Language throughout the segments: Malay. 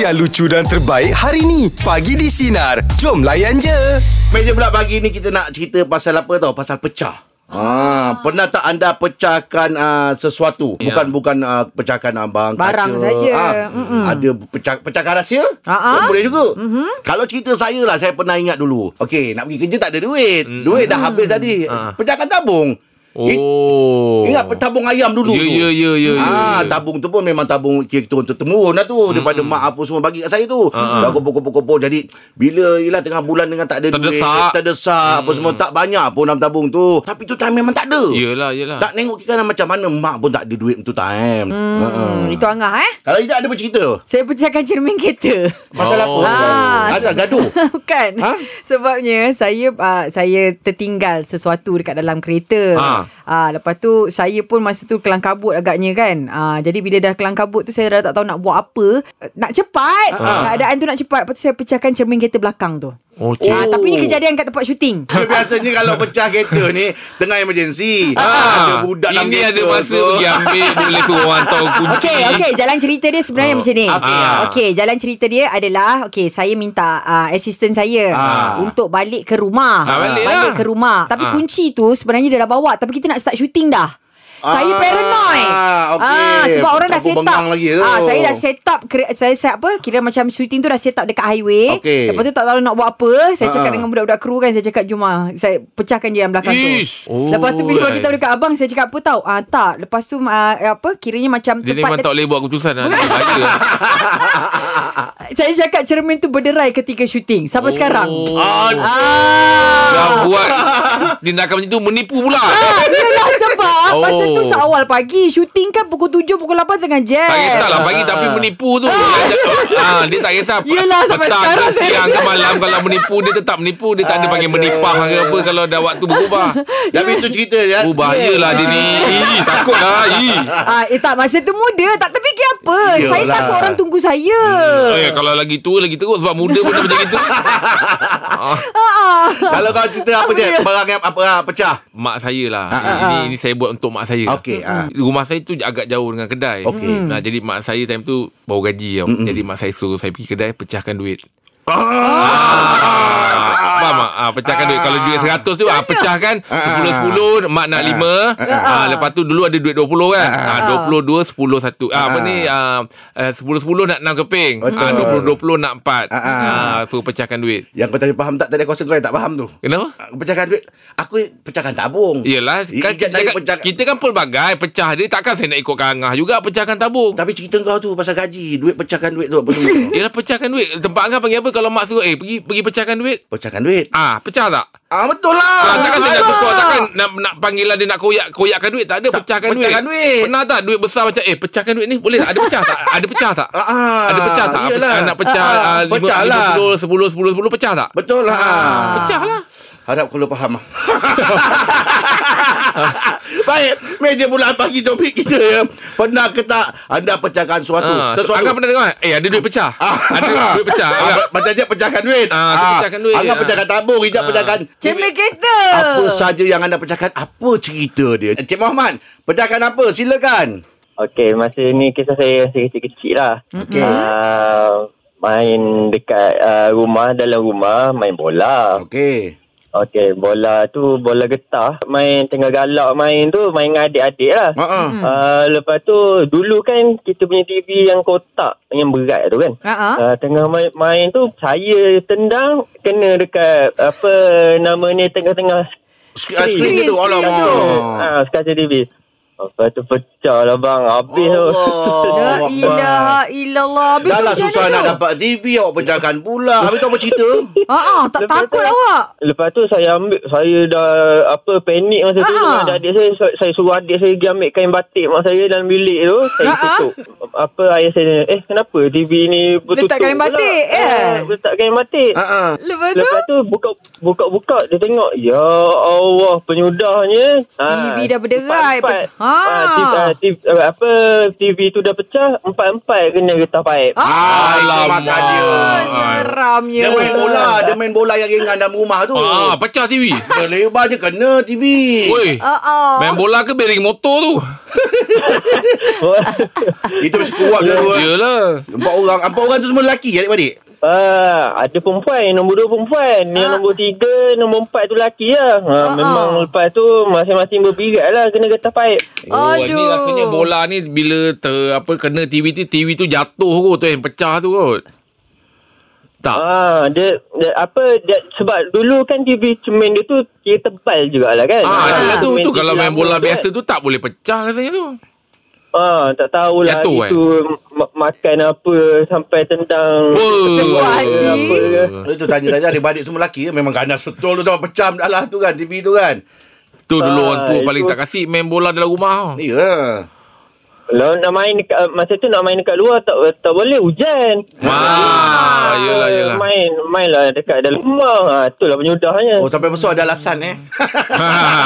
yang lucu dan terbaik hari ni. Pagi di Sinar. Jom layan je. Meja pula pagi ni kita nak cerita pasal apa tau? Pasal pecah. Ah, pernah tak anda pecahkan uh, sesuatu? Ya. Bukan bukan uh, pecahkan abang Barang kaca. saja. Ah, Mm-mm. ada pecah pecahkan rahsia? Ah, ah. Oh, boleh juga. Mm-hmm. Kalau cerita saya lah saya pernah ingat dulu. Okey, nak pergi kerja tak ada duit. Mm. Duit dah habis tadi. Ah. Pecahkan tabung. Oh. Ingat tabung ayam dulu Ya, tu. ya, ya, ya, ya, Ah, ya. tabung tu pun memang tabung kira turun temurun lah tu. Daripada mak apa semua bagi kat saya tu. Ah. Dah kumpul-kumpul-kumpul. Jadi, bila ialah tengah bulan dengan tak ada duit. Terdesak. Terdesak. Apa semua. Tak banyak pun dalam tabung tu. Tapi tu time memang tak ada. Yelah, yelah. Tak tengok kira macam mana mak pun tak ada duit tu time. Hmm, Hmm. Itu Angah eh. Kalau tidak ada bercerita. Saya pecahkan cermin kereta. Pasal Oh. apa? Ah, Asal se- gaduh. Bukan. Ha? Sebabnya saya uh, saya tertinggal sesuatu dekat dalam kereta. Ha. Ah, lepas tu saya pun masa tu kelang kabut agaknya kan. Ah, jadi bila dah kelang kabut tu saya dah tak tahu nak buat apa. Nak cepat. Ha. Keadaan tu nak cepat. Lepas tu saya pecahkan cermin kereta belakang tu. Okey. Ah, tapi ni kejadian kat tempat syuting. Dia biasanya kalau pecah kereta ni tengah emergency. Ah, ada budak dalam Ini ada masa tu. pergi ambil Boleh suruh orang tahu kunci Okey, okey, jalan cerita dia sebenarnya Oh, macam ni. okey, Okey, ah. okay, jalan cerita dia adalah okey, saya minta uh, assistant saya Ah. untuk balik ke rumah. Ah, balik lah. ke rumah. Tapi Ah. kunci tu sebenarnya dia dah bawa, tapi kita nak start shooting dah. Saya Ah, paranoid. okey. Ah, sebab orang dah set up. lagi tu. Ah, saya dah set up kira- saya set apa? Kira macam shooting tu dah set up dekat highway. Okey. Lepas tu tak tahu nak buat apa. Saya cakap Ah. dengan budak-budak kru kan, saya cakap jom ah, saya pecahkan je yang belakang Ish. tu. Lepas tu bila Oh, bagi tahu dekat abang saya cakap apa tahu? Ah tak, lepas tu ah, apa? Kiranya macam Dia tempat memang tak boleh buat keputusan lah. Dia. Saya cakap cermin tu berderai ketika syuting Sampai Oh. sekarang Aduh. Dah Ah. buat tindakan macam tu menipu pula. Ah, Yelah sebab Oh. Masa tu seawal pagi Syuting kan pukul 7 Pukul 8 tengah jam Tak kisahlah pagi tapi menipu tu. Ah, dia tak kisah. Yelah, sampai petang sekarang saya siang ke malam kalau menipu dia tetap menipu. Dia tak ada panggil menipah ke apa kalau dah waktu berubah. Tapi itu cerita ya. Oh bahayalah dia ni. Takutlah. Ah, eh tak masa tu muda Tak terfikir apa Yelah. Saya takut orang tunggu saya Eh, kalau lagi tua lagi teruk sebab muda pun dah macam itu. Ah, ah. Kalau kau cerita apa dia? Barang yang apa ah, pecah. mak saya lah. Ah, ah, Ini, ini saya buat untuk mak saya. Okey. ah. Rumah saya tu agak jauh dengan kedai. Okey. Nah, jadi mak saya time tu baru gaji tau. Mm-mm. Jadi mak saya suruh saya pergi kedai pecahkan duit. Ah. Faham tak? Ah, pecahkan duit. Kalau duit 100 tu ah, pecahkan 10-10 mak nak 5. Ah, lepas tu dulu ada duit 20 kan. Ah, 22 10 1. Ah, apa ni ah, ah, 10 10 nak 6 keping. Ah, 20 20 nak 4. Ah, ah. Ah, suruh pecahkan duit. Yang kau tanya faham tak tadi aku rasa kau yang tak faham tu. Kenapa? Ah, Pecahkan duit. Aku pecahkan tabung. Yelah kan, kita, kan, pecah- kita kan pelbagai Pecah dia Takkan saya nak ikutkan Angah juga Pecahkan tabung Tapi cerita kau tu pasal gaji, duit pecahkan duit tu apa semua. Yelah pecahkan duit Tempat Angah panggil apa Kalau mak suruh Eh pergi pergi pecahkan duit pecahkan duit. Ah Pecah tak Ah betul lah. Ah, takkan saya nak tukar Takkan nak, nak panggil lah Dia nak koyak Koyakkan duit Tak ada Tak, pecahkan, pecahkan duit. duit. Pernah tak duit besar macam Eh pecahkan duit ni Boleh tak Ada pecah tak Ada pecah tak Ah, ah, Ada pecah tak Apa- Iyalah. Nak pecah Ah, ah, lima- pecah lah. 50, 10 10 10 Pecah tak Betul lah. Ah, Pecah lah Harap kau faham. Baik, meja bulan pagi topik kita ya. Pernah ke tak anda pecahkan sesuatu? Ah, sesuatu. Angah pernah dengar Eh ada duit pecah Ah. Ada duit pecah Ah, Angah- Macam je pecahkan duit. Ah, tu pecahkan duit. Angah Ah. pecahkan tabung, Ijat Ah. pecahkan. Cermin kereta Apa saja yang anda pecahkan? Apa cerita dia? Encik Muhammad, pecahkan apa? Silakan. Okey, masa ni kisah saya masa kecil-kecil lah. Okey. Uh, main dekat uh, rumah, dalam rumah, main bola. Okey. Okey, bola tu bola getah. Main tengah galak main tu, main dengan adik-adik lah. Ha ah. Uh, lepas tu, dulu kan kita punya TV yang kotak, yang berat tu kan. Ah. Uh, tengah main, main tu, saya tendang, kena dekat, apa nama ni, tengah-tengah ah, Skrin dia tu. Skrin Alamak. tu. Ah, kaca TV. Lepas tu pecah lah bang, habis tu. Allah. La ilaha illallah Habis Dah tu lah macam susah nak tu? dapat TV Awak pecahkan pula Habis tu apa cerita? Ah, ah, tak Lepas takut tu- awak Lepas tu saya ambil Saya dah Apa Panik masa tu Ah. Dengan adik-adik saya saya- Saya suruh adik saya Pergi ambil kain batik Mak saya dalam bilik tu Saya Ah, ah. tutup Apa ayah saya tanya, Eh kenapa TV ni Bertutup Letak kain pula?" batik, eh? Ah, Letak kain batik Ha ah. Lepas tu Lepas tu buka buka buka dia tengok ya Allah penyudahnya TV dah berderai. Ha Ah, TV, Ah. ah, TV, ah, apa TV tu dah pecah empat-empat kena getah paip. Ah, makan dia. seramnya. Dia main bola, dia main bola yang ringan dalam rumah tu. Ah, pecah TV. Lebar je kena TV. Oi. Ah, ah. Main bola ke bearing motor tu? Itu mesti kuat dia tu. eh. Yelah. Empat orang, empat orang tu semua lelaki adik-adik. Ah, ada perempuan, nombor dua perempuan. Yang Ah. nombor tiga, nombor empat tu lelaki lah. Ha, Ah, memang ah. lepas tu masing-masing berpirat lah kena getah paip. Oh, Aduh. ni rasanya bola ni bila ter, apa kena TV tu TV tu jatuh kot tu yang pecah tu kot. Tak. Ah, dia, dia apa dia, sebab dulu kan TV cermin dia tu kira tebal jugalah kan. Ah, Ah. ah tu, tu kalau main bola tu biasa kan. tu tak boleh pecah rasanya tu. Ah, tak tahulah Jatuh, itu ma- makan apa sampai tendang. Wah. Sebuah hati. Apa ke. Itu tanya-tanya adik-adik semua lelaki ya. Memang ganas betul tu. Tengok pecah dah lah tu kan. TV tu kan. Tu dulu Ah, orang tua paling tak kasih main bola dalam rumah. Ya. Kalau nak main dekat, masa tu nak main dekat luar tak tak boleh hujan. Ah, yelah, yelah. Main main lah dekat dalam rumah. Ha, itulah penyudahnya. Oh sampai besar ada alasan eh.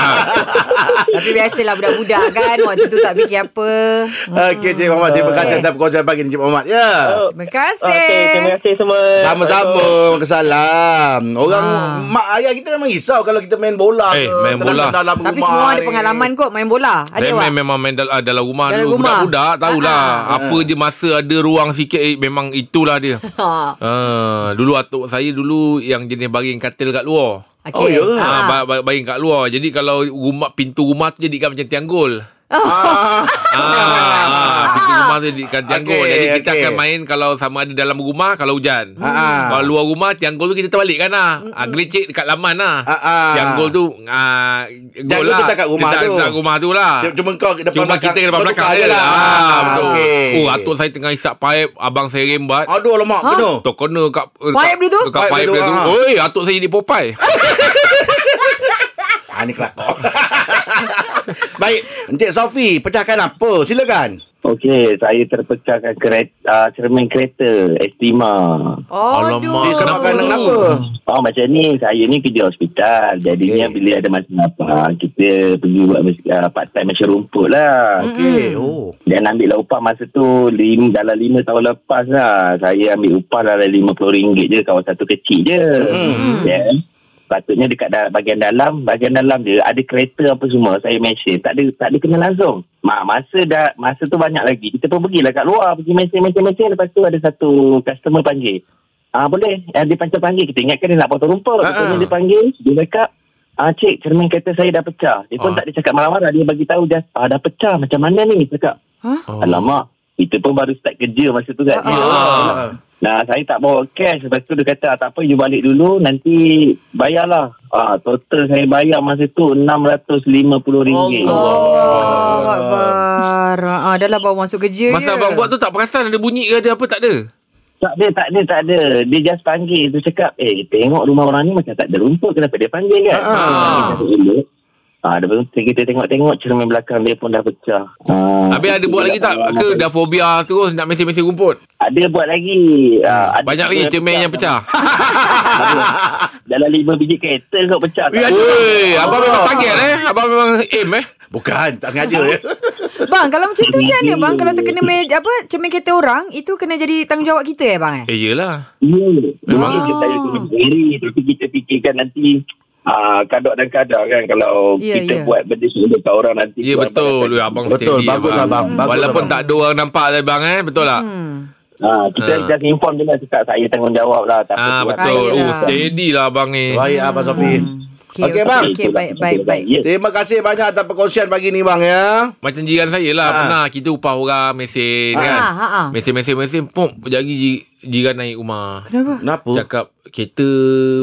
Tapi biasalah budak-budak kan. Waktu tu tak fikir apa. Okey Cik Muhammad. Terima kasih Okey. atas perkongsian pagi ni Cik Muhammad. Ya. Oh, Terima kasih. Okey, terima kasih semua. Sama-sama Kesalam Orang Ah. Mak ayah kita memang risau Kalau kita main bola Eh, ke, main bola. dalam Tapi rumah semua ada pengalaman kot main bola. Ada main memang main ah, dalam rumah Dalam dulu rumah? Budak-budak tahulah Ah, Apa je masa ada ruang sikit eh, Memang itulah dia Ha. Ah, dulu atuk saya dulu yang jenis baring katil kat luar. Okay. Oh, ya? Ha, Ah. ba- ba- baring kat luar. Jadi kalau rumah pintu rumah tu jadikan macam tianggul. Ah. Ah, pintu rumah tu jadikan tianggul. Okey, Jadi kita okey. akan main kalau sama ada dalam rumah kalau hujan. Ah. Kalau luar rumah tianggul tu kita terbalik kan lah. Ah, gelicik dekat laman lah. Ah, ah. Tianggul tu ah, gol lah. kita kat rumah Kita- tu. Dekat rumah tu lah. Cuma- kau depan Cuma belakang kita depan kau belakang je je lah. Ah. Okey. Oh, atuk saya tengah isap paip. Abang saya rembat. Aduh lemak Ha? kena Tak kena kat Paip dia tu? Dekat Paip dia dia tu, tu. ha. Oi, atuk saya jadi Popeye. Ah ni kelakar Baik Encik Sofi Pecahkan apa Silakan Okey, saya terpecahkan kereta, uh, cermin kereta Estima. Oh, Alamak. Disebabkan kenapa Oh, macam ni, saya ni kerja hospital. Jadinya Okey. bila ada masalah apa, kita pergi buat uh, part time macam rumput lah. Okey Oh Dan ambil lah upah masa tu lim, dalam lima tahun lepas lah. Saya ambil upah dalam RM50 je kawasan tu kecil je. Hmm. Ya. Patutnya dekat da- bahagian dalam, bahagian dalam dia ada kereta apa semua. Saya mention. Tak ada tak ada kena langsung. Ma, masa dah masa tu banyak lagi. Kita pun pergilah kat luar, pergi mention mention mention lepas tu ada satu customer panggil. Ah boleh. Eh, dia pancam panggil. Kita ingatkan dia nak potong rumput. Betul ah. dia panggil. Dia cakap, Ah cik, cermin kereta saya dah pecah. Dia pun Ah. tak ada cakap marah-marah. Dia bagi tahu dah, ah, dah pecah. Macam mana ni? Cakap, Oh. Alamak, kita pun baru start kerja masa tu kan. Ah, Dia, ah. Nah, saya tak bawa cash. Lepas tu dia kata, tak apa, you balik dulu. Nanti bayarlah. Ah, total saya bayar masa tu RM650. Oh, Akbar. Ah, dah lah bawa masuk kerja Masa je. abang buat tu tak perasan ada bunyi ke ada apa tak ada? Tak ada, tak ada, tak ada. Dia just panggil. Dia cakap, eh, tengok rumah orang ni macam tak ada rumput. Kenapa dia panggil kan? Ah. Dia Ah, lepas tu kita tengok-tengok cermin belakang dia pun dah pecah. Ah, Habis ada buat lagi tak? Ke dah fobia terus nak mesin-mesin rumput? Ada buat lagi. Ah, ada Banyak lagi cermin yang pecah. Dalam lima biji kereta kau pecah. Ya. Woi, abang memang target eh. Abang memang aim eh. Bukan Tak sengaja ya Bang, kalau macam tu macam mana bang? Kalau terkena me- apa cermin kereta orang, itu kena jadi tanggungjawab kita eh bang eh? Eh yelah. Ya, Memang. tu beri tapi kita fikirkan nanti ah kadar dan kadar kan kalau Ya, kita ya. buat benda semua kat orang nanti Ya orang betul. Ui, abang Betul, steady bagus, abang. Bagus, Walaupun abang. tak ada orang nampak lah bang eh. Betul tak? Hmm. Ah, kita Ah. just inform je lah cakap saya tanggungjawab lah. Tak apa Ah tu. betul. Oh yelah. steady lah abang ni. Baik Abang Sofi Okay, Okey, bang. Okay, baik, baik, baik. Ya. Terima kasih banyak atas perkongsian pagi ni bang ya Macam jiran saya lah Ah. Pernah kita upah orang mesin Ha, kan ha, ha. Mesin-mesin-mesin Pum Sekejap lagi ji- jiran naik rumah Kenapa? Kenapa Cakap kereta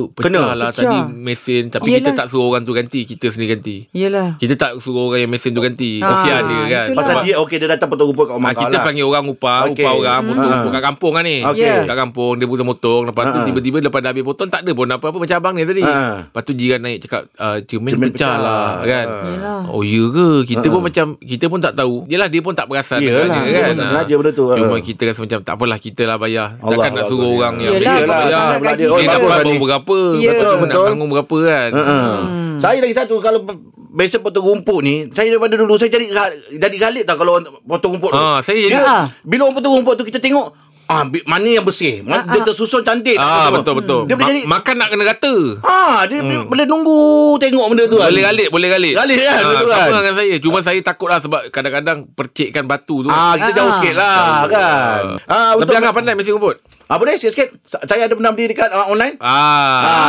pecah Kena? lah Pecah. tadi mesin Tapi Yelah. kita tak suruh orang tu ganti Kita sendiri ganti Yelah. Kita tak suruh orang yang mesin tu ganti Ah, Kesian dia kan itulah. Pasal dia Okey dia datang potong rumput kat rumah Ah, kau kita lah panggil orang upah Okey. Upah orang Potong Hmm. rumput kat kampung kan ni Okey. Ya. Kat kampung Dia potong-potong Lepas tu Ha. tiba-tiba Lepas dah habis potong Tak ada pun apa-apa Macam abang ni tadi Ha. Lepas tu jiran naik cakap uh, Cermin, Cermin pecah, pecah. lah kan Ha. Yelah. Oh ya ke Kita Ha. pun macam Kita pun tak tahu Yelah dia pun tak perasan Yelah, dia dia, pun tak sengaja benda tu. Cuma kita rasa macam Tak apalah kita lah bayar Allah Takkan nak Allah, suruh Allah. orang yang Yelah, Yelah, gaji dia- oh, Dia bagus dapat ni. berapa Ya. Lepas tu nak Betul. tanggung berapa kan Ha. Saya lagi satu Kalau biasa potong rumput ni, saya daripada dulu saya jadi jadi galit tau kalau orang potong rumput tu. Ah, saya jadi- Dia-. Bila orang potong rumput tu kita tengok ah mana yang bersih. Ah, dia ah. tersusun cantik. Ah Semua. betul betul. Dia boleh Ma- jadi makan nak kena rata. Ah, dia hmm. boleh nunggu tengok benda tu kan. Boleh galit, boleh galit. Galit kan, Ah, betul sama kan? dengan saya. Cuma saya takut lah sebab kadang-kadang percikkan batu tu. Ah, kita jauh Ah. sikit lah kan. Ah, Tapi betul. Angah pandai mesin rumput. Ah, boleh sikit-sikit. Sa- Saya ada pernah beli dekat uh, online. Ah, Ah,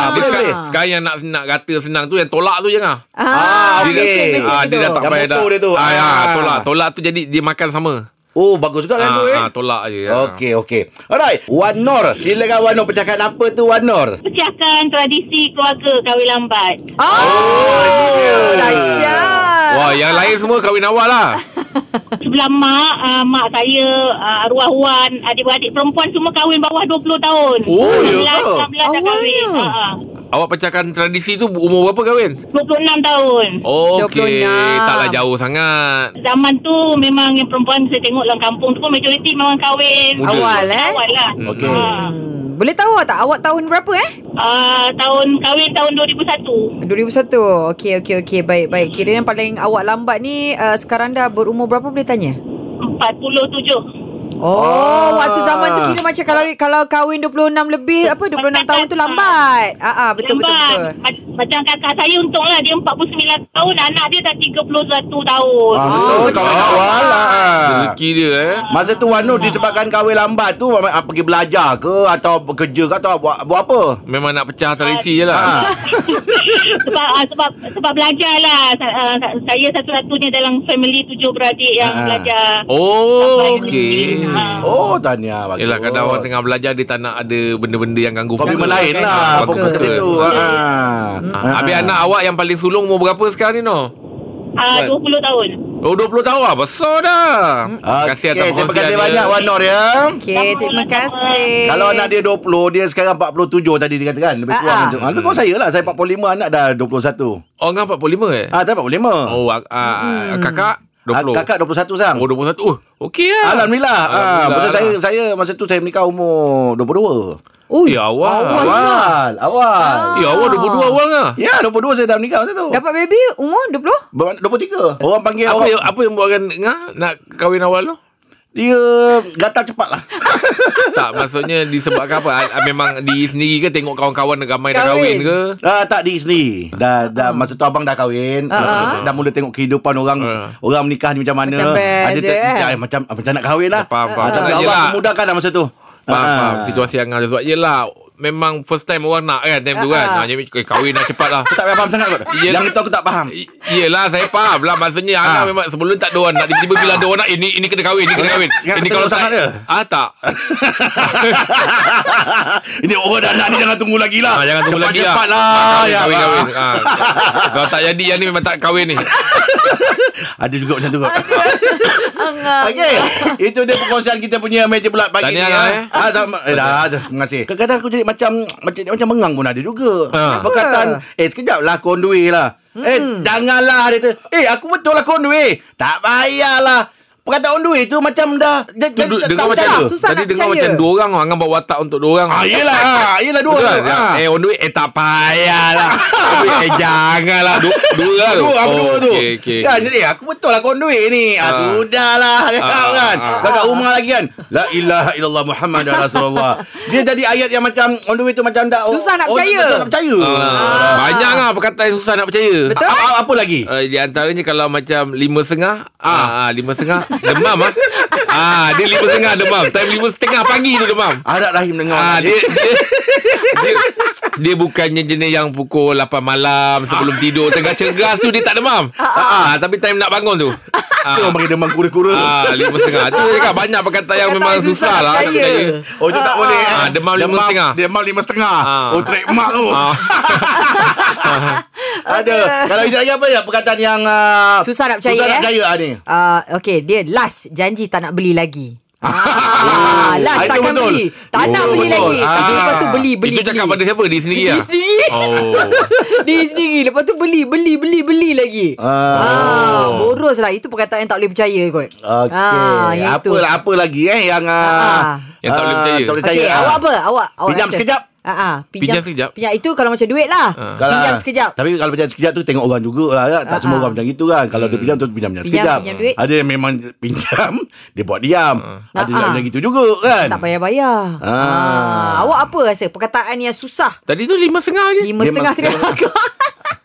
dia boleh, sekarang, boleh. sekarang yang nak nak rata senang tu yang tolak tu je ngah. Ah, okey. mesin-mesin Ah, tu. dia dah tak payah dah. dia tu. Ah, ya, Ah. tolak. Tolak tu jadi dia makan sama. Oh, bagus juga kan tu eh. Ah, ah, tolak je. ya. Okey, okey. Alright. Wan Nur. Silakan Wan Nur pecahkan apa tu Wan Nur? pecahkan tradisi keluarga kahwin lambat. Oh, dahsyat. Wah, yang lain semua kahwin awal lah. Sebelah mak, uh, mak saya, uh, arwah wan, adik-beradik perempuan semua kahwin bawah 20 tahun. Oh, ya 16, ke? 16 dah kahwin. Awalnya. Uh, Awak pecahkan tradisi tu umur berapa kahwin? 26 tahun. Okey, 26. taklah jauh sangat. Zaman tu memang yang perempuan saya tengok dalam kampung tu pun majoriti memang kahwin. Muda. Awal, eh? Awal lah. Okey. Ah. Hmm. Boleh tahu tak awak tahun berapa eh? Uh, tahun kahwin tahun 2001. 2001. Okey okey okey baik baik. Kira yang paling awak lambat ni uh, sekarang dah berumur berapa boleh tanya? 47. Oh, Ah. waktu zaman tu kira macam kalau kalau kahwin 26 lebih apa 26 tahun tu lambat. Ah ah betul betul betul. Ma- Macam kakak saya untunglah dia 49 tahun, anak dia dah 31 tahun. Ah, betul. macam Kawan mana? awal lah. Rezeki dia eh. Masa tu Wan Nur disebabkan kahwin lambat tu ah, pergi belajar ke atau bekerja ke atau buat buat apa? Memang nak pecah tradisi je Ah. lah. sebab ah, sebab sebab belajar lah Sa- ah, sa- saya satu-satunya dalam family tujuh beradik yang Ah. belajar Oh, Sampai okey. Ah. Oh, tahniah bagus. Yelah kadang orang tengah belajar dia tak nak ada benda-benda yang ganggu Komitmen fokus. lain kan? lah Ah, Fokus fokus. ke situ Ah. ah. Habis anak awak yang paling sulung umur berapa sekarang ni no? ah, 20 tahun Oh 20 tahun lah Besar dah Terima kasih atas Terima kasih dia. banyak Wan Nur ya Okey, terima kasih. Kalau anak dia 20 Dia sekarang 47 tadi dia katakan Lebih kurang Ah, ah. macam ah, Lebih kurang saya lah Saya 45 Anak dah 21 Oh ngah 45 eh? Ah, Saya 45 Oh ah, ah, kakak Ah, 20 Kakak 21 sang Oh 21 Oh okey lah Alhamdulillah. Ah, Alhamdulillah masa lah. saya saya masa tu saya menikah umur 22. Ui, Ya awal Awal, awal. Ya awal 22 awal ngah Ya, 22 saya dah menikah masa tu. dapat baby umur 20? Ber- 23. Orang panggil apa orang yang, apa yang buatkan ngah nak kahwin awal tu? Dia gatal cepat lah. tak, maksudnya disebabkan apa? Ah, Memang di sendiri ke tengok kawan-kawan ramai dah Kahwin. ke? Ah, tak di sendiri. Dah dah masa tu abang dah kahwin. Ah, ah. Dah mula tengok kehidupan orang Ah. orang menikah ni macam mana. Macam best Ada je, eh? macam macam nak kahwin lah. Faham, faham. Ah, tapi Allah memudahkan lah masa tu. Faham, Ah. faham. Situasi yang ada sebab yelah memang first time orang nak kan time tu kan. Ah, ah. Ha, jadi eh, kahwin dah cepat lah. Aku tak payah faham sangat kot. Yelah. Yang itu aku tak faham. I- Yelah saya faham lah Maksudnya Ah. Angah memang sebelum tak ada orang nak Tiba-tiba bila ada orang nak Ini ini kena kahwin Ini kena kahwin Ingat Ini kalau sangat tak dia? Ah tak Ini orang dah nak ni jangan tunggu lagi lah. ah, Jangan tunggu lagi lah Cepat lah. Kahwin Ya, kahwin, ah. kahwin. Ah. Kalau tak jadi Yang ni memang tak kahwin ni Ada juga macam tu kot. Okey, itu dia perkongsian kita punya meja bulat pagi Tahniah, ni. Angah, ya. eh. Ah, sama, eh, dah, dah, terima kasih. Kadang-kadang aku jadi macam macam macam mengang pun ada juga. Ha. Perkataan, eh sekejap lah kondui lah. Eh, janganlah dia tu. Eh, aku betul lah kondui. Tak payahlah. Perkataan on the way tu macam dah dia, dia, Tu, dia, dengar tak macam percaya. susah Tadi dengar percaya. macam dua orang Angah bawa watak untuk dua orang Ah, yelah, ah, yelah dua Betul tu. kan? Ah. Eh on the way Eh tak payahlah Eh janganlah Dua, dua lah tu Dua, apa dua tu? okay, okay, kan, okay. jadi aku betul lah kau duit ni. Ah, Ah. sudahlah. Ah, tahu kan. ah, Kau kat rumah lagi kan. La ilaha illallah Muhammad Rasulullah. Dia jadi ayat yang macam on the way tu macam dah. Susah nak oh, percaya. Susah nak percaya. Ah, Banyak lah perkataan yang susah nak percaya Betul? Apa, lagi? Uh, di antaranya kalau macam lima setengah ah, ah lima setengah demam ah ah dia lima setengah demam time lima setengah pagi tu demam Harap Rahim dengar. ah dia dia, dia dia bukannya jenis yang pukul 8 malam sebelum tidur tengah cergas tu dia tak demam ah, tapi time nak bangun tu Tu orang panggil demam kura-kura. Ah, lima setengah. Tu saya cakap banyak perkataan yang memang susah lah nak percaya. percaya. Oh, itu tak boleh. eh. Ah, demam lima setengah. Demam lima setengah. Ah. Oh, trademark tu. Ah. Ada. Kalau itu lagi apa ya perkataan yang uh, Susah nak percaya, Susah nak eh? percaya ah, ni. Uh, okay, dia last janji tak nak beli lagi. Ah, Oh, last takkan betul. beli. Tak nak Oh, beli betul. lagi. Tapi Ah. lepas tu beli, beli. Itu cakap beli. pada siapa? Di sendiri Diri lah? sendiri. Oh. Diri sendiri. Lepas tu beli, beli, beli, beli lagi. Ah, boros lah. Itu perkataan yang tak boleh percaya kot. Okey. Ah, apa apa lagi eh yang uh, Ah. Yang tak boleh percaya. Tak boleh percaya. Okey, Ah. awak apa? Awak, awak Pinjam sekejap. Ah, ah, Pinjam sekejap. Pinjam itu kalau macam duit lah. Ah. Kalau- Pinjam sekejap. Tapi kalau pinjam sekejap tu tengok orang jugalah kan. Tak Ah, semua orang macam itu kan. Kalau dia pinjam tu pinjam pinjam Pinjam- sekejap. pinjam duit. Ada yang memang pinjam dia buat diam. Ada Ah, yang macam gitu juga kan. Tak payah bayar. Ah. Ah. Awak apa rasa perkataan yang susah? Tadi tu lima setengah je. Lima Lima- setengah terima kasih.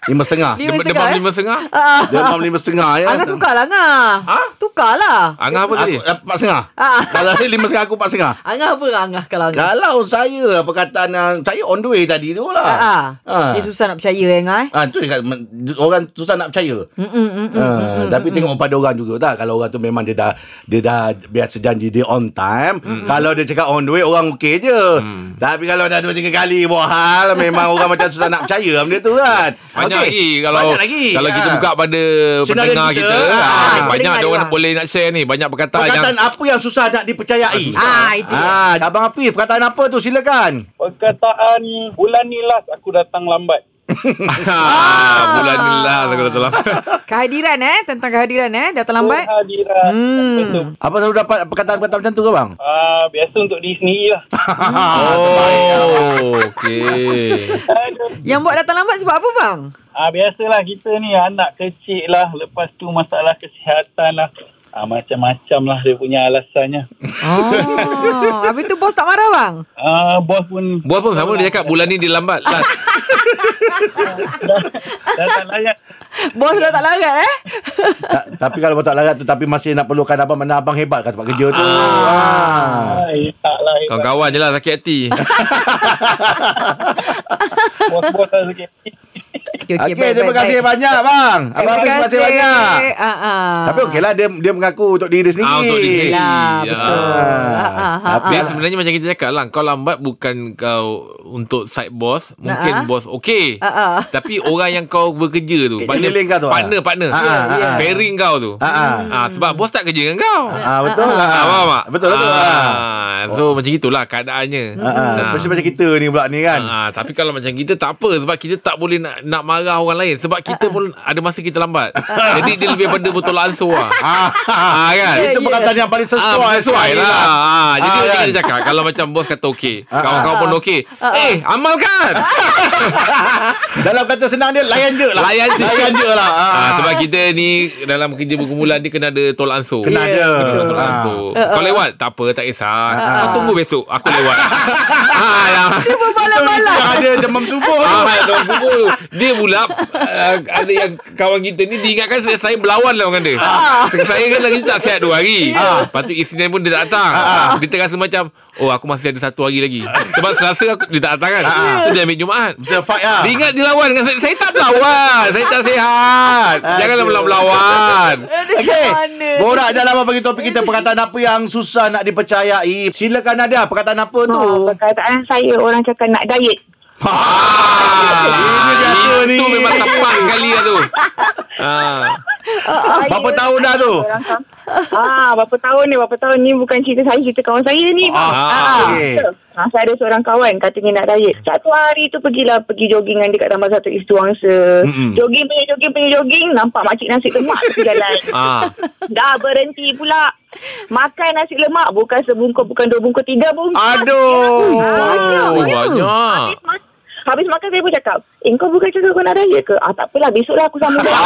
Lima setengah. Lima Demam, setengah, demam eh? lima setengah. Ah. Dia memang lima setengah ya. Angah tukar lah Angah. Ha? Tukar lah. Angah apa tadi? Aku empat setengah. Ah. Kalau saya lima setengah aku empat setengah. Angah apa Angah kalau Angah? Kalau saya perkataan yang saya on the way tadi tu lah. Ah, ah. Ah. Dia susah nak percaya Angah eh. Ah tu dia kata, men- orang susah nak percaya. Mm -mm, mm -mm. Ah, tapi tengok pada orang juga tak kalau orang tu memang dia dah dia dah biasa janji dia on time kalau dia cakap on the way orang okey je tapi kalau dah dua tiga kali buat hal memang orang macam susah nak percaya benda tu kan Banyak. Lagi kalau banyak lagi. kalau kita Ah. buka pada Senarai pendengar kita, kita, ah, ah, kita banyak ada orang boleh nak share ni. Banyak perkataan, perkataan yang apa yang susah nak dipercayai? Ah, itu ah abang Hafiz perkataan apa tu? Silakan. Perkataan bulan ni last aku datang lambat. Ah, bulan ni lah aku dah telah. Kehadiran eh Tentang kehadiran eh Datang lambat Kehadiran. Hmm. Betul. apa selalu dapat perkataan-perkataan macam tu ke bang Ah, biasa untuk diri sendiri lah. oh, okey. Yang buat datang lambat sebab apa bang? Ah, biasalah kita ni anak kecil lah. Lepas tu masalah kesihatan lah. Ah, macam-macam lah dia punya alasannya. Oh Habis tu bos tak marah bang? Ah, bos pun Buat pun sama dia cakap bulan ni dia lambat. Last. dah tak layak. Bos dah tak larat eh Ta- tapi kalau tak larat tu tapi masih nak perlukan abang mana abang hebat kat tempat kerja tu ah. Ah, tak lah. hebat. Kawan-kawan je lah sakit hati. Bos-bos lah sikit. Okey, Okey, baik, terima baik, kasih baik. banyak bang. Abang terima kasih banyak. Ah. Tapi okeylah dia dia mengaku untuk diri sendiri. Ah, untuk diri sendiri. Lah, Ya. betul. Ah, Tapi Dia sebenarnya macam kita cakap lah Kau lambat bukan kau Untuk side boss Mungkin Ah, ah. bos okey Ah, ah. Tapi orang yang kau bekerja tu Keliling kau tu, ah? Partner Partner Ah, ah, ah. Pairing kau tu Ah, ah. Ah, Sebab bos tak kerja dengan kau Ah betul lah. Ah, faham tak? Betul betul. So macam itulah keadaannya Ah, ah. Ah. Especially macam kita ni pula ni kan. Ah, tapi kalau macam kita tak apa sebab kita tak boleh nak nak marah orang lain sebab kita pun ada masa kita lambat. Jadi dia lebih pada betul ansur lah. Ah, Ah kan? Itu perkataan yang paling sesuai. Ah, sesuai lah. Ah, jadi kan? kita cakap kalau macam bos kata okey, kawan-kawan pun okey. Eh, amalkan. Dalam kata senang dia layan je lah. Layan je. Layan je lah. Ah. Ah, sebab kita ni dalam kerja bergumulan dia kena ada tolak ansur. Kena ada. Kena tolak Ah. ansur. Kau lewat tak apa tak kisah. Kau tunggu besok aku lewat. ah, ya. Itu yang ada demam subuh tu. Ah, dalam kubur Dia pula uh, Ada yang kawan kita ni Diingatkan saya, saya berlawan lah dengan dia. Saya kan lagi tak sihat dua hari. Lepas tu Isnin pun dia tak datang. Dia terasa macam Oh aku masih ada satu hari lagi. Sebab Selasa aku, dia tak datang kan? Tu dia ambil Jumaat. Dia fight lah. Dia ingat dia lawan dengan saya. Saya tak berlawan. Saya tak sihat. Janganlah melawan Okey. mana? Borak je lah bagi topik kita? Perkataan apa yang susah nak dipercayai. Silakan ada perkataan apa tu? Ha, perkataan saya orang cakap nak diet. Ah, biasa ni. Itu memang tepat sekali lah tu ah. Berapa tahun dah tu? Ah, berapa tahun ni? Berapa tahun ni bukan cerita saya, cerita kawan saya ni. bang. Ah, okey. Ha, saya ada seorang kawan katanya nak diet. Satu hari tu pergilah pergi jogging dengan dekat tambah satu istu wangsa. Mm-mm. Jogging punya jogging punya jogging nampak makcik nasi lemak tepi jalan. Ah. Dah berhenti pula. Makan nasi lemak bukan sebungkus bukan dua bungkus tiga bungkus. Aduh. Oh, banyak ma- habis makan saya pun cakap, eh kau bukan cakap kau nak diet ke? Ah tak apalah besoklah aku sambung diet.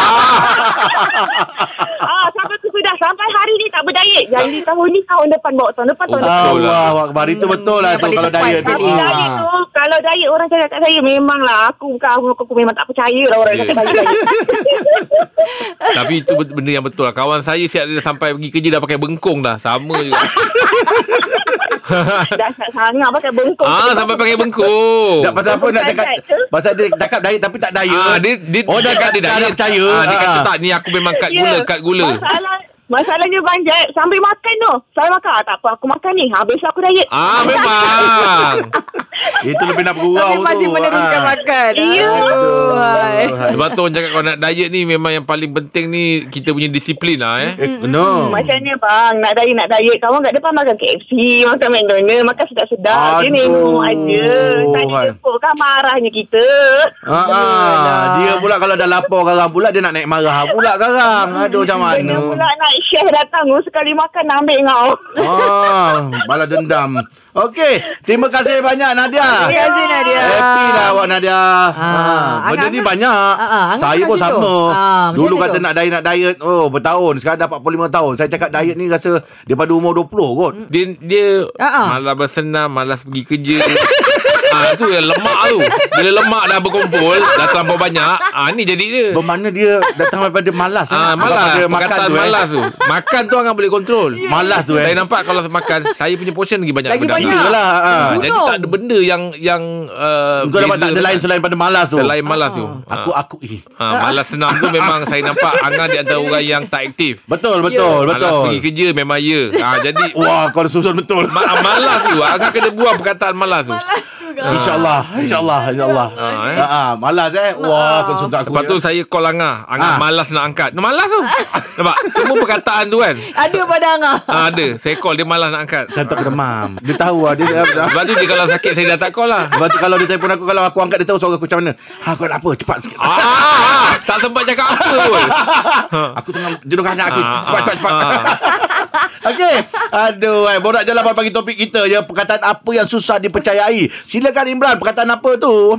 ah sampai tu sudah sampai hari ni tak berdiet. Janji tahun ni tahun depan bawa tahun depan tahun depan. lah. Allah Akbar. Itu betul lah tu kalau diet tu. Tapi sekali. diet tu Kalau diet orang cakap kat saya Memanglah Aku bukan aku, aku memang tak percaya lah Orang Ya. cakap diet Tapi itu benda yang betul lah Kawan saya siap sampai pergi kerja Dah pakai bengkong dah Sama juga Sangat Pakai bengkong Ah sampai pakai bengkong Tak pasal apa nak cakap? Pasal dia cakap diet tapi tak diet Ah dia dia Oh dah cakap dia dah dah percaya Ah dia kata Ah. tak ni aku memang kat Ya. gula kat gula. Masalah Masalahnya Bang Jack Sambil makan tu Saya makan ah, Tak apa aku makan ni Habis aku diet Ah memang. Itu lebih nak bergurau Tapi tu masih meneruskan Ah. makan Ya. Sebab tu orang cakap kalau nak diet ni memang yang paling penting ni kita punya disiplin lah eh. No. Macam ni bang Nak diet nak diet Kawan kat depan makan KFC Makan McDonald Makan sedap-sedap Dia Aduh. nengok aja Tadi Hai. jemput kan marahnya kita Ah, ah. Dia pula kalau dah lapor garang pula dia nak naik marah pula garang. Aduh macam mana. Kena pula nak share datang oh, Sekali makan nak ambil kau Ah, balas dendam. Okey, terima kasih banyak Nadia. Terima kasih Nadia. Happy lah awak Nadia. Ah, Ha, benda ni banyak. Ah, ah, Angah Saya pun sama. Ah, Dulu kata tu? nak diet nak diet. Oh, bertahun. Sekarang dah 45 tahun. Saya cakap diet ni rasa daripada umur 20 kot. Dia dia Ah, ah. malas bersenam, malas pergi kerja. ah tu yang lemak tu. Bila lemak dah berkumpul, dah terlampau banyak, ah ni jadi dia. Bermakna dia datang daripada malas. Ah, eh. malas Daripada makan tu. eh. malas tu Makan tu Angah boleh kontrol Malas tu eh. Saya nampak kalau makan Saya punya portion lagi banyak Lagi banyak. Angah. Iyalah. ha. Ah. Jadi tak ada benda yang Yang uh, Kau dapat tak ada lain selain pada malas tu. Selain malas tu Aku aku eh. Ah, malas senam tu memang saya nampak Angah di antara orang yang tak aktif. Betul betul Malas betul. pergi kerja memang ya. Ah, jadi Wah, kau susun betul. ma- malas tu. Angah kena buang perkataan malas tu. InsyaAllah InsyaAllah InsyaAllah Ah, eh. ah, ah, Malas eh Wah susun aku Lepas tu ya. saya call Angah. Angah Ah. malas nak angkat. No, malas tu. Nampak? Semua perkataan tu kan. Ada pada Angah. Ah, ada. Saya call dia malas nak angkat. Time tak demam Dia tahu lah dia, dia, dia, Lepas tu dia kalau sakit saya dah tak call lah. Lepas tu kalau dia telefon aku Kalau aku angkat dia tahu suara aku macam mana Ha kau nak apa Cepat sikit Ah, ah, tak sempat cakap apa pun. Aku tengah jenuh anak aku Ah, Cepat ah, cepat cepat ah. Okey Aduh eh. Borak jalan pagi topik kita ya Perkataan apa yang susah dipercayai Silakan Imran Perkataan apa tu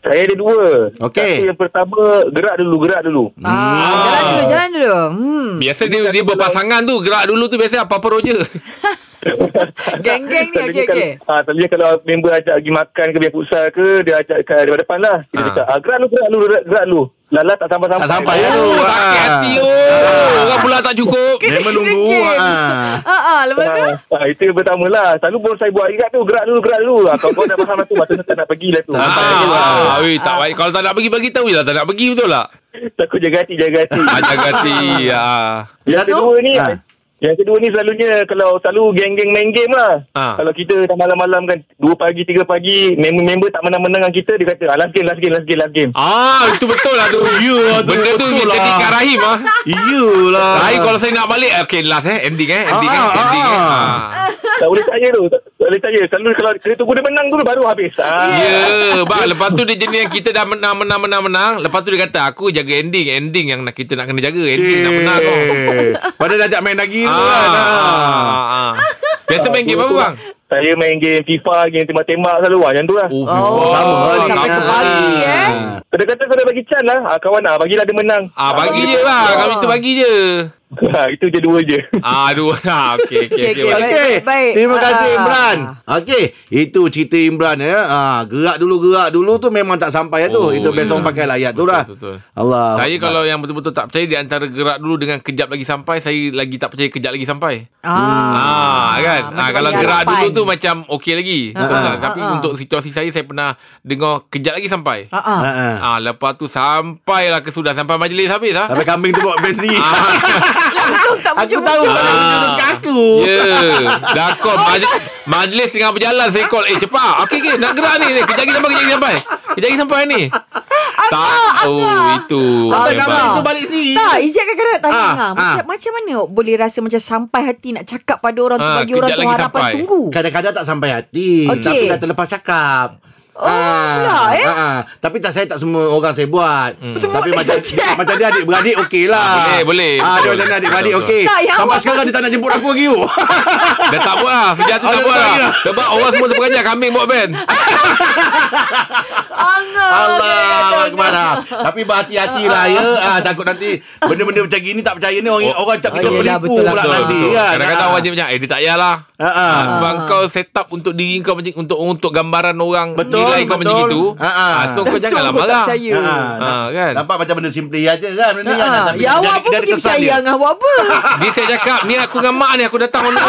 Saya ada dua. Okey. Satu yang pertama, gerak dulu, gerak dulu. Ah, jalan dulu, jalan dulu. Hmm. Biasa dia, dia berpasangan tu Gerak dulu tu biasa apa-apa roja Geng-geng ni okey okey. Kalau, ah, selalunya kalau member ajak pergi makan ke biar futsal ke, dia ajak kat depan depan lah. Kita Ah. cakap, ah, gerak lu, gerak lu, gerak, lu. Lala tak sampai-sampai. Tak sampai ya Ah. tu Oh sakit Ah. hati oh Orang pula tak cukup Memang nunggu ha. Ah, ah, lepas tu? Ah, ah, itu yang pertama lah. Selalu pun saya buat gerak tu, gerak dulu, gerak dulu. Ah, kalau kau dah faham tu, masa tak nak pergi lah tu. Ah, sampai lah. ah, weh, tak baik. Kalau tak nak pergi bagi tahu lah tak nak pergi betul tak? Takut jaga hati, jaga hati. Ah, jaga hati. Ah. Yang kedua ni, Ah. Yang kedua ni selalunya kalau selalu geng-geng main game lah. Ah. Kalau kita dah malam-malam kan, 2 pagi, 3 pagi, member-member tak menang-menang dengan kita, dia kata, ah, last game, last game, last game, last game. Ah, itu betul lah tu. Ya, tu Benda tu betul jadi lah. kat Rahim ah. Iyalah Rahim kalau saya nak balik, okay last eh. Ending eh. Ending eh. Ah, Ending eh. ah. Ah. Tak boleh tanya tu. Tak, boleh tanya. Selalu kalau kita tunggu dia menang dulu baru habis. Ah. Ya, bang. Lepas tu dia jenis yang kita dah menang, menang, menang, menang. Lepas tu dia kata, aku jaga ending. Ending yang nak kita nak kena jaga. Ending nak menang kau. Pada dah ajak main lagi tu Ah, kan ah, ah. ah, ah. Biasa main game apa bang? Saya main game FIFA, game tembak-tembak selalu. Ah, macam tu lah. Oh, Oh, Sama lah sampai ke pagi eh. Kena kata kau dah bagi chance lah. Ah, kawan ah, bagilah dia menang. Ah, bagi je lah. Kami tu bagi je. Ah, itu je dua je. Ah, dua. Ah, okey, okey, Okey, okey. okey. baik. Okey. baik, baik. Terima kasih Ah. Imran. Okey, itu cerita Imran ya. Ah, gerak dulu gerak dulu tu memang tak sampai tu. Oh, itu besok ya. pakai ayat tu Betul, lah. betul. Allah. Saya kalau yang betul-betul tak percaya di antara gerak dulu dengan kejap lagi sampai, saya lagi tak percaya kejap lagi sampai. Ah, Ah, kan. Ah, macam kalau gerak harapan. dulu tu macam okey lagi. Ah, Tapi ah, ah. untuk situasi saya saya pernah dengar kejap lagi sampai. Ah, ah. Ha, ha. Ah, lepas tu sampailah ke sudah sampai majlis habis ah. Sampai kambing tu buat band sendiri. Langsung tak Aku tahu Ah. dia kat aku. Ya. Dah call majlis, majlis tengah berjalan saya call. Eh cepat. Okey okey nak gerak ni. Kejap lagi sampai kejap lagi sampai. Kejap lagi sampai ni. Tak. Oh itu. Sampai memang. kambing tu balik sendiri. Tak, Ijat kadang-kadang tanya Ah, ah, macam, ah. macam mana boleh rasa macam sampai hati nak cakap pada orang tu Ah, bagi orang tu harapan sampai. tunggu. Kadang-kadang tak sampai hati Okey. Tapi dah terlepas cakap Oh, pula, eh? ah. Tapi tak saya tak semua orang saya buat Hmm. Tapi macam dia, macam dia adik-beradik okey lah Ah, boleh, boleh. ah, Dia macam dia adik-beradik Betul, okey Tak, Sampai sekarang dia tak nak jemput aku lagi Dah tak buat lah Sejak tu Oh, tak dah buat tak lah lagi dah. Sebab orang semua terperanjat Kambing buat band. Allah Akbar ah. Tapi berhati-hati lah ya ah, Takut nanti Benda-benda macam gini tak percaya ni Orang, orang cap kita Oh, penipu lah, pula betul, nanti kan Kadang-kadang Ah. orang macam Eh dia tak payahlah Ah, ah. Ah, Sebab kau set up untuk diri kau macam untuk untuk gambaran orang Betul, nilai kau macam betul. itu. Ah, ah. So kau janganlah marah. percaya. Ah, Ah, kan? Nampak macam benda simply aja kan? Benda ni kan Tapi ya awak pun pergi percaya dia. Angah buat apa? Dia saya cakap Ni aku dengan mak ni Aku datang on Ni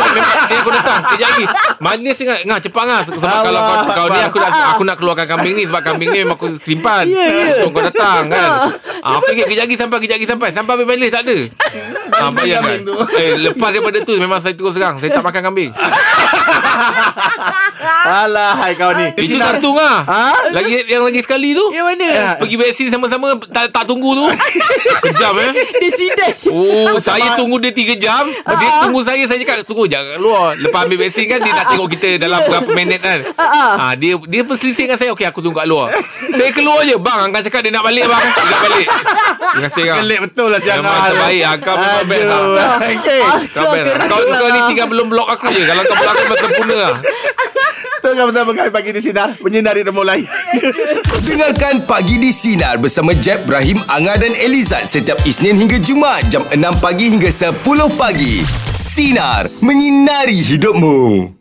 aku datang. Kejap lagi. Majlis ingat Ngah cepat ngah. Sebab kalau kau, kau ni aku nak, aku nak keluarkan kambing ni. Sebab kambing ni memang aku simpan. Ya, ya. Kau datang kan? Ah, Okey kejap lagi sampai Kejap lagi sampai. Sampai habis majlis tak ada. Ah, Bayangkan. Eh, Lepas daripada tu Memang saya terus serang. Saya tak makan kambing. Alah hai kau ni. Itu satu ngah Ha? Lagi Yang lagi sekali tu Yang mana? Ya. Pergi vaksin sama-sama tak, tak tunggu tu Kejam eh Dia sidai. Oh, saya tunggu dia 3 jam. Dia Ah. tunggu saya, saya cakap tunggu jangan keluar. Lepas ambil vaksin kan dia nak tengok kita dalam berapa minit kan. Ah, dia dia perselisih dengan saya. Okey, aku tunggu kat luar. Saya keluar je, bang. Angkat cakap dia nak balik bang. Dia nak balik. Terima kasih kang. Kelik betul lah siang Memang terbaik. Angkat memang best lah. Okay. Kau best lah. Kau, kau ni tinggal belum blok aku je. Kalau kau blok aku memang sempurna lah. Tengah bersama kami pagi di sinar menyinari demo lain. Dengarkan Pagi di Sinar bersama Jeb, Ibrahim, Anga dan Elizad setiap Isnin hingga Jumaat jam 6 pagi hingga 10 pagi. Sinar, menyinari hidupmu.